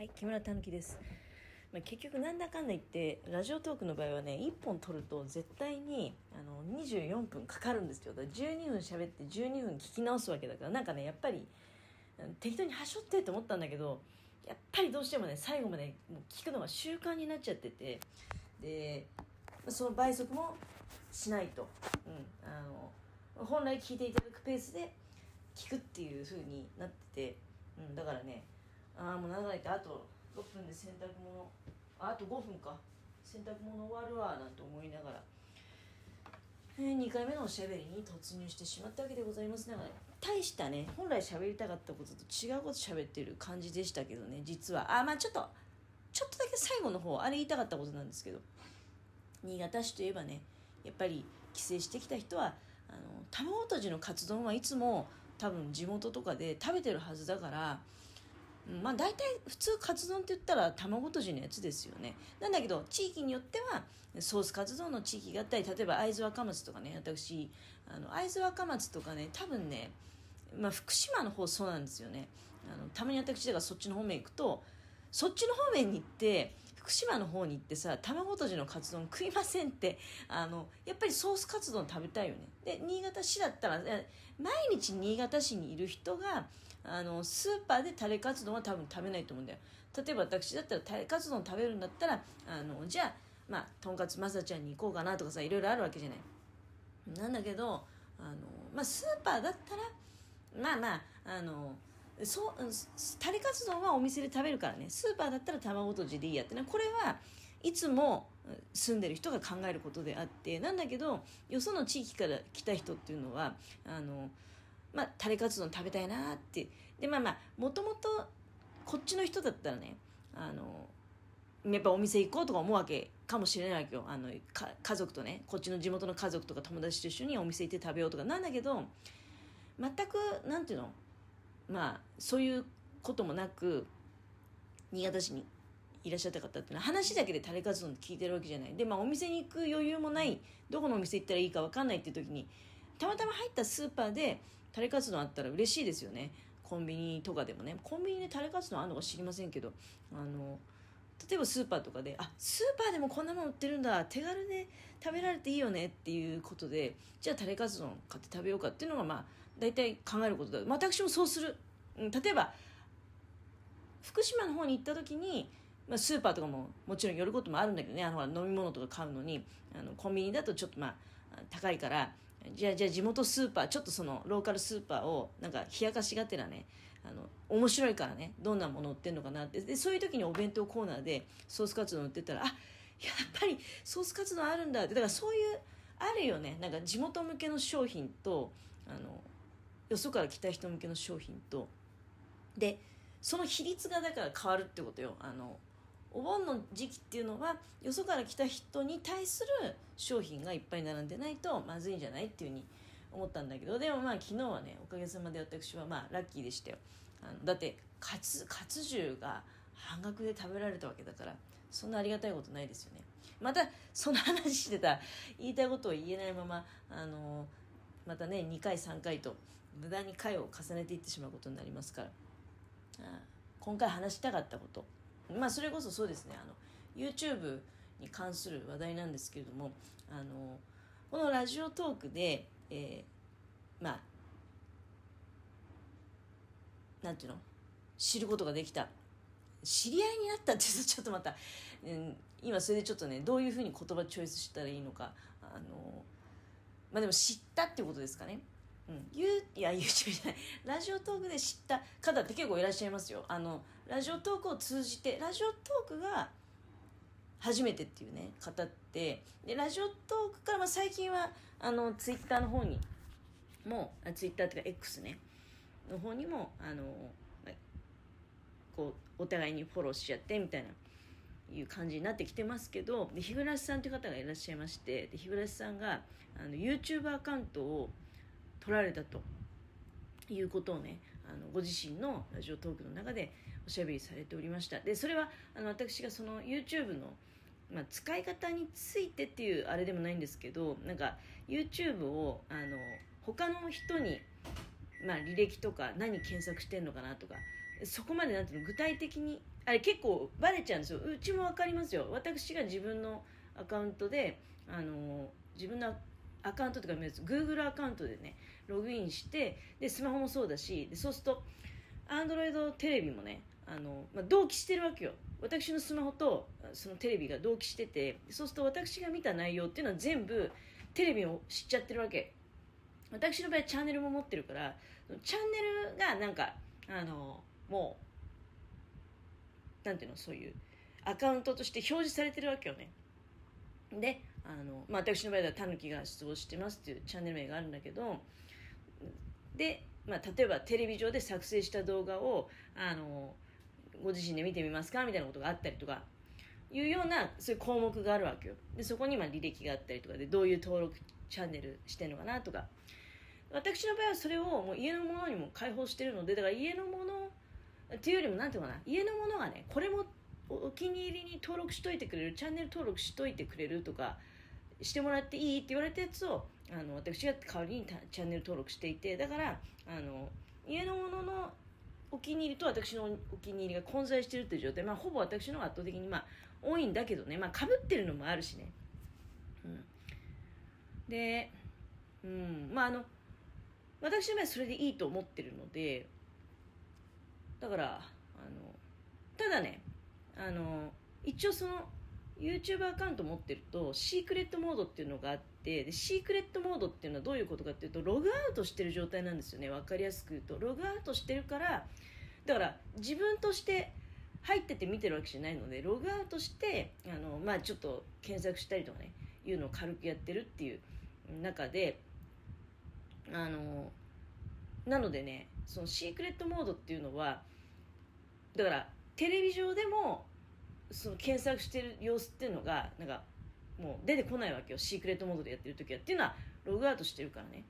はい、木村たぬきです。まあ、結局なんだかんだ言ってラジオトークの場合はね1本撮ると絶対にあの24分かかるんですよだから12分喋って12分聞き直すわけだからなんかねやっぱり適当にはしょってって思ったんだけどやっぱりどうしてもね最後までもう聞くのが習慣になっちゃっててでその倍速もしないと、うん、あの本来聞いていただくペースで聞くっていう風になってて、うん、だからねああもう長いってあと6分で洗濯物。あと5分か。洗濯物終わるわなんて思いながら、えー、2回目のおしゃべりに突入してしまったわけでございますだから。大したね本来喋りたかったことと違うこと喋ってる感じでしたけどね実は。あまあちょっとちょっとだけ最後の方あれ言いたかったことなんですけど。新潟市といえばねやっぱり帰省してきた人はあの卵とじのカツ丼はいつも多分地元とかで食べてるはずだからまあ大体普通カツ丼って言ったら卵とじのやつですよね。なんだけど地域によってはソースカツ丼の地域があったり例えば会津若松とかね私あの会津若松とかね多分ねまあ福島の方そうなんですよね。あのたまに私だからそっちの方面行くとそっちの方面に行って福島の方に行ってさ卵とじのカツ丼食いませんってあのやっぱりソースカツ丼食べたいよね。で新潟市だったら毎日新潟市にいる人があのスーパーでタレカツ丼は多分食べないと思うんだよ。例えば私だったらタレカツ丼食べるんだったらあのじゃあまあとんかつまさちゃんに行こうかなとかさいろいろあるわけじゃない。なんだけどあの、まあ、スーパーだったらまあまああのそうタレカツ丼はお店で食べるからね。スーパーだったら卵とじでいいやってね。これはいつも住んでる人が考えることであってなんだけどよその地域から来た人っていうのはあのまあタレカツ丼食べたいなって。でまあまあもともとこっちの人だったらねあのやっぱお店行こうとか思うわけかもしれないわけよ。あの家族とねこっちの地元の家族とか友達と一緒にお店行って食べようとかなんだけど全くなんていうのまあそういうこともなく新潟市にいらっしゃった方っていうのは話だけでタレカツ丼聞いてるわけじゃない。でまあお店に行く余裕もない。どこのお店行ったらいいか分かんないっていう時にたまたま入ったスーパーでタレカツ丼あったら嬉しいですよね。コンビニとかでもね。コンビニでタレカツ丼あるのか知りませんけど。あの例えばスーパーとかであスーパーでもこんなもん売ってるんだ。手軽で食べられていいよね。っていうことでじゃあタレカツ丼買って食べようかっていうのがまあ大体考えることだ、まあ、私もそうする、うん、例えば福島の方に行った時に、まあ、スーパーとかももちろん寄ることもあるんだけどね。あの飲み物とか買うのにあのコンビニだとちょっとまあ高いからじゃあじゃあ地元スーパーちょっとそのローカルスーパーをなんか冷やかしがてらねあの面白いからねどんなもの売ってるのかなって。でそういう時にお弁当コーナーでソースカツ丼売ってたらあやっぱりソースカツ丼あるんだって。だからそういうあるよね。なんか地元向けの商品とあのよそから来た人向けの商品と。でその比率がだから変わるってことよ。あのお盆の時期っていうのはよそから来た人に対する商品がいっぱい並んでないとまずいんじゃないっていうふうに思ったんだけどでもまあ昨日はねおかげさまで私はまあラッキーでしたよ。あのだってカツカツ重が半額で食べられたわけだからそんなありがたいことないですよね。またその話してた言いたいことを言えないままあのまたね2回3回と無駄に回を重ねていってしまうことになりますからあ今回話したかったこと。まあそれこそそうですね。あの YouTube に関する話題なんですけれどもあのこのラジオトークで、えー、まあなんていうの？知ることができた。知り合いになったって言うとちょっとまた、うん、今それでちょっとねどういうふうに言葉チョイスしたらいいのかあのまあでも知ったっていうことですかね、ゆいや YouTube じゃないラジオトークで知った方って結構いらっしゃいますよ。あのラジオトークを通じてラジオトークが初めてっていうね方って。でラジオトークから、まあ、最近はあのツイッターの方にもあツイッターっていうか X ね。の方にもあのこうお互いにフォローしちゃってみたいないう感じになってきてますけど。で日暮さんという方がいらっしゃいまして。で日暮さんがあの YouTube アカウントを取られたということをねあのご自身のラジオトークの中でおしゃべりされておりました。でそれはあの私がその YouTube の、まあ、使い方についてっていうあれでもないんですけどなんか YouTube をあの他の人に、まあ、履歴とか何検索してんのかなとかそこまでなんていうの具体的にあれ結構バレちゃうんですよ。うちも分かりますよ。私が自分のアカウントであの自分のアカウントとか Google アカウントでねログインしてでスマホもそうだしでそうすると Android テレビもねあの、まあ、同期してるわけよ。私のスマホとそのテレビが同期しててそうすると私が見た内容っていうのは全部テレビを知っちゃってるわけ。私の場合チャンネルも持ってるからチャンネルがなんかあのもうなんていうのそういうアカウントとして表示されてるわけよね。であの、まあ、私の場合は「たぬきが出没してます」っていうチャンネル名があるんだけどで、まあ、例えばテレビ上で作成した動画をあのご自身で見てみますかみたいなことがあったりとかいうようなそういう項目があるわけよ。でそこにまあ履歴があったりとかでどういう登録チャンネルしてるのかなとか。私の場合はそれをもう家のものにも開放してるのでだから家のものっていうよりも何ていうかな。家のものがねこれもお気に入りに登録しといてくれるチャンネル登録しといてくれるとかしてもらっていいって言われたやつをあの私が代わりにチャンネル登録していてだからあの家のもののお気に入りと私のお気に入りが混在してるっていう状態、まあ、ほぼ私の方が圧倒的に、まあ、多いんだけどね、まあ、かぶってるのもあるしね。うん、で、うん、まああの私の場合はそれでいいと思ってるのでだからあのただねあの一応その YouTube アカウント持ってるとシークレットモードっていうのがあってでシークレットモードっていうのはどういうことかっていうとログアウトしてる状態なんですよね。分かりやすく言うと。ログアウトしてるからだから自分として入ってて見てるわけじゃないのでログアウトしてあの、まあ、ちょっと検索したりとかねいうのを軽くやってるっていう中であのなのでねそのシークレットモードっていうのはだからテレビ上でもその検索してる様子っていうのがなんかもう出てこないわけよ。シークレットモードでやってる時は。っていうのはログアウトしてるからね。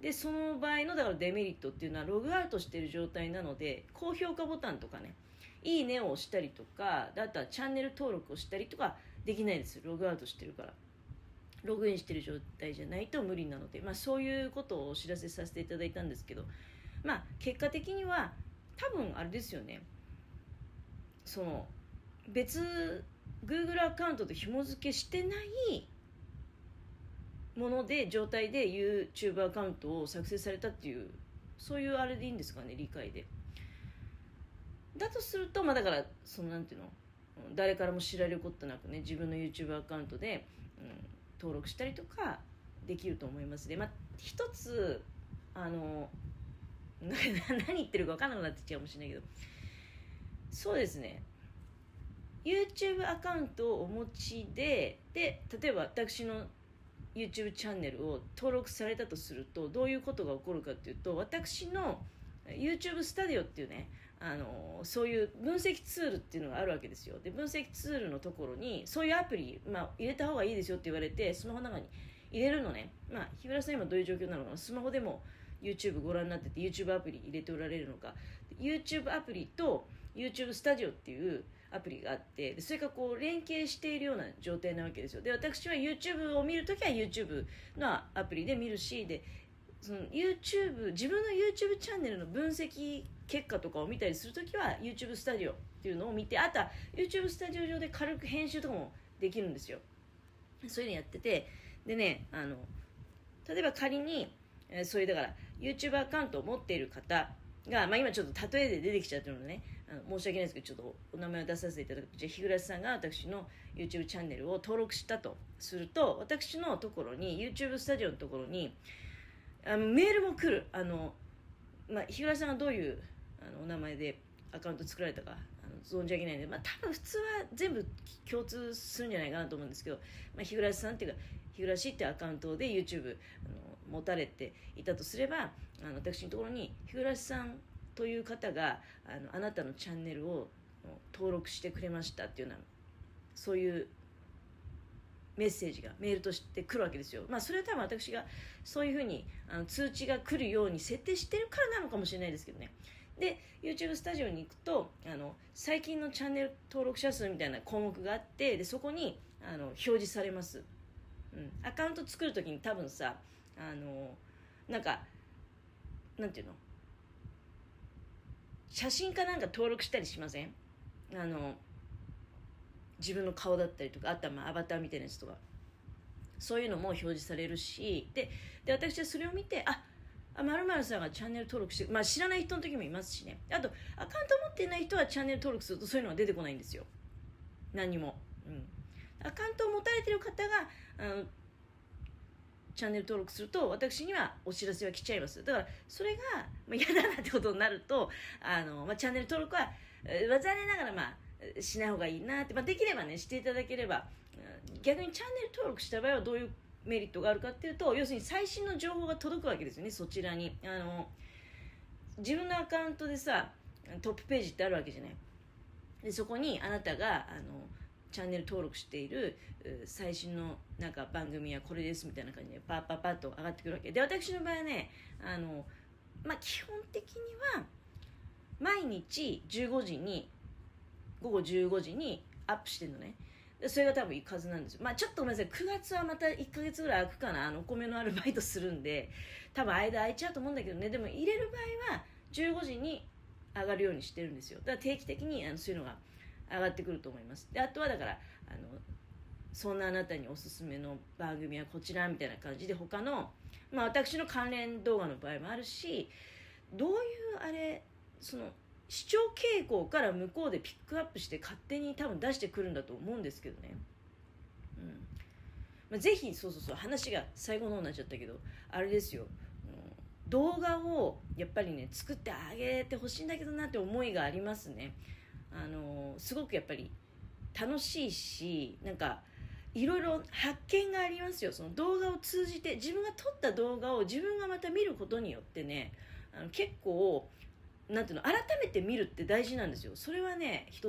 でその場合のだからデメリットっていうのはログアウトしてる状態なので高評価ボタンとかね。いいねを押したりとかあとはチャンネル登録をしたりとかできないですログアウトしてるから。ログインしてる状態じゃないと無理なので、まあ、そういうことをお知らせさせていただいたんですけど、まあ、結果的には多分あれですよね。その別 Google アカウントと紐付けしてないもので状態で YouTube アカウントを作成されたっていうそういうあれでいいんですかね理解で。だとするとまあだからそのなんていうの誰からも知られることなくね自分の YouTube アカウントで、うん、登録したりとかできると思いますで、まあ、一つあの 何言ってるか分からなくなってきちゃうかもしれないけどそうですね。YouTube アカウントをお持ちでで例えば私の YouTube チャンネルを登録されたとするとどういうことが起こるかっていうと私の YouTube スタディオっていうねあのそういう分析ツールっていうのがあるわけですよ。で分析ツールのところにそういうアプリ、まあ、入れた方がいいですよって言われてスマホの中に入れるのね。まあ日村さん今どういう状況なのかな。スマホでも YouTube ご覧になってて YouTube アプリ入れておられるのか。YouTube アプリと YouTube スタジオっていうアプリがあってそれがこう連携しているような状態なわけですよ。で私は YouTube を見るときは YouTube のアプリで見るしでその YouTube 自分の YouTube チャンネルの分析結果とかを見たりするときは YouTube スタジオっていうのを見てあとは YouTube スタジオ上で軽く編集とかもできるんですよ。そういうのやっててでねあの例えば仮に、えー、そういうだから YouTube アカウントを持っている方が、まあ、今ちょっと例えで出てきちゃってるのね。申し訳ないですけどちょっとお名前を出させていただく。じゃあ日暮さんが私の YouTube チャンネルを登録したとすると私のところに YouTube スタジオのところにあのメールも来る。あの、まあ、日暮さんがどういうあのお名前でアカウント作られたかあの存じ上げないので、まあ、多分普通は全部共通するんじゃないかなと思うんですけど、まあ、日暮さんっていうか日暮っていうアカウントで YouTube あの持たれていたとすればあの私のところに日暮さんという方があのあなたのチャンネルを登録してくれましたっていうようなそういうメッセージがメールとして来るわけですよ。まあそれは多分私がそういうふうにあの通知が来るように設定してるからなのかもしれないですけどね。で YouTube スタジオに行くとあの最近のチャンネル登録者数みたいな項目があってでそこにあの表示されます、うん、アカウント作る時に多分さあのなんかなんていうの？写真かなんか登録したりしません？あの自分の顔だったりとかあとはまアバターみたいなやつとか。そういうのも表示されるしでで私はそれを見てああまるさんがチャンネル登録して、まあ、知らない人の時もいますしね。あとアカウント持ってない人はチャンネル登録するとそういうのが出てこないんですよ。何も、うん、アカウントを持たれてる方があのチャンネル登録すると私にはお知らせは来ちゃいます。だからそれが、まあ、嫌だなってことになるとあの、まあ、チャンネル登録は、えー、残念ながらまあしない方がいいなって、まあ、できればねしていただければ逆にチャンネル登録した場合はどういうメリットがあるかっていうと要するに最新の情報が届くわけですよねそちらに。あの自分のアカウントでさトップページってあるわけじゃない。でそこにあなたがあのチャンネル登録している最新のなんか番組はこれですみたいな感じでパッパッパッと上がってくるわけで私の場合はねあの、まあ、基本的には毎日15時に午後15時にアップしてるのねそれが多分行くはずなんですよ。まあちょっとごめんなさい。9月はまた1ヶ月ぐらい空くかな。あの、お米のアルバイトするんで、多分間空いちゃうと思うんだけどね。でも入れる場合は15時に上がるようにしてるんですよ。だから定期的にあのそういうのが上がってくると思います。で、あとはだから、あの、そんなあなたにおすすめの番組はこちらみたいな感じで他の、まあ私の関連動画の場合もあるし、どういうあれ、その、視聴傾向から向こうでピックアップして勝手に多分出してくるんだと思うんですけどね。うんまあ、ぜひそうそうそう話が最後の方になっちゃったけどあれですよ、うん、動画をやっぱりね作ってあげてほしいんだけどなって思いがありますね。あのすごくやっぱり楽しいしなんかいろいろ発見がありますよ。その動画を通じて自分が撮った動画を自分がまた見ることによってねあの結構なんていうの改めて見るって大事なんですよ。それはね一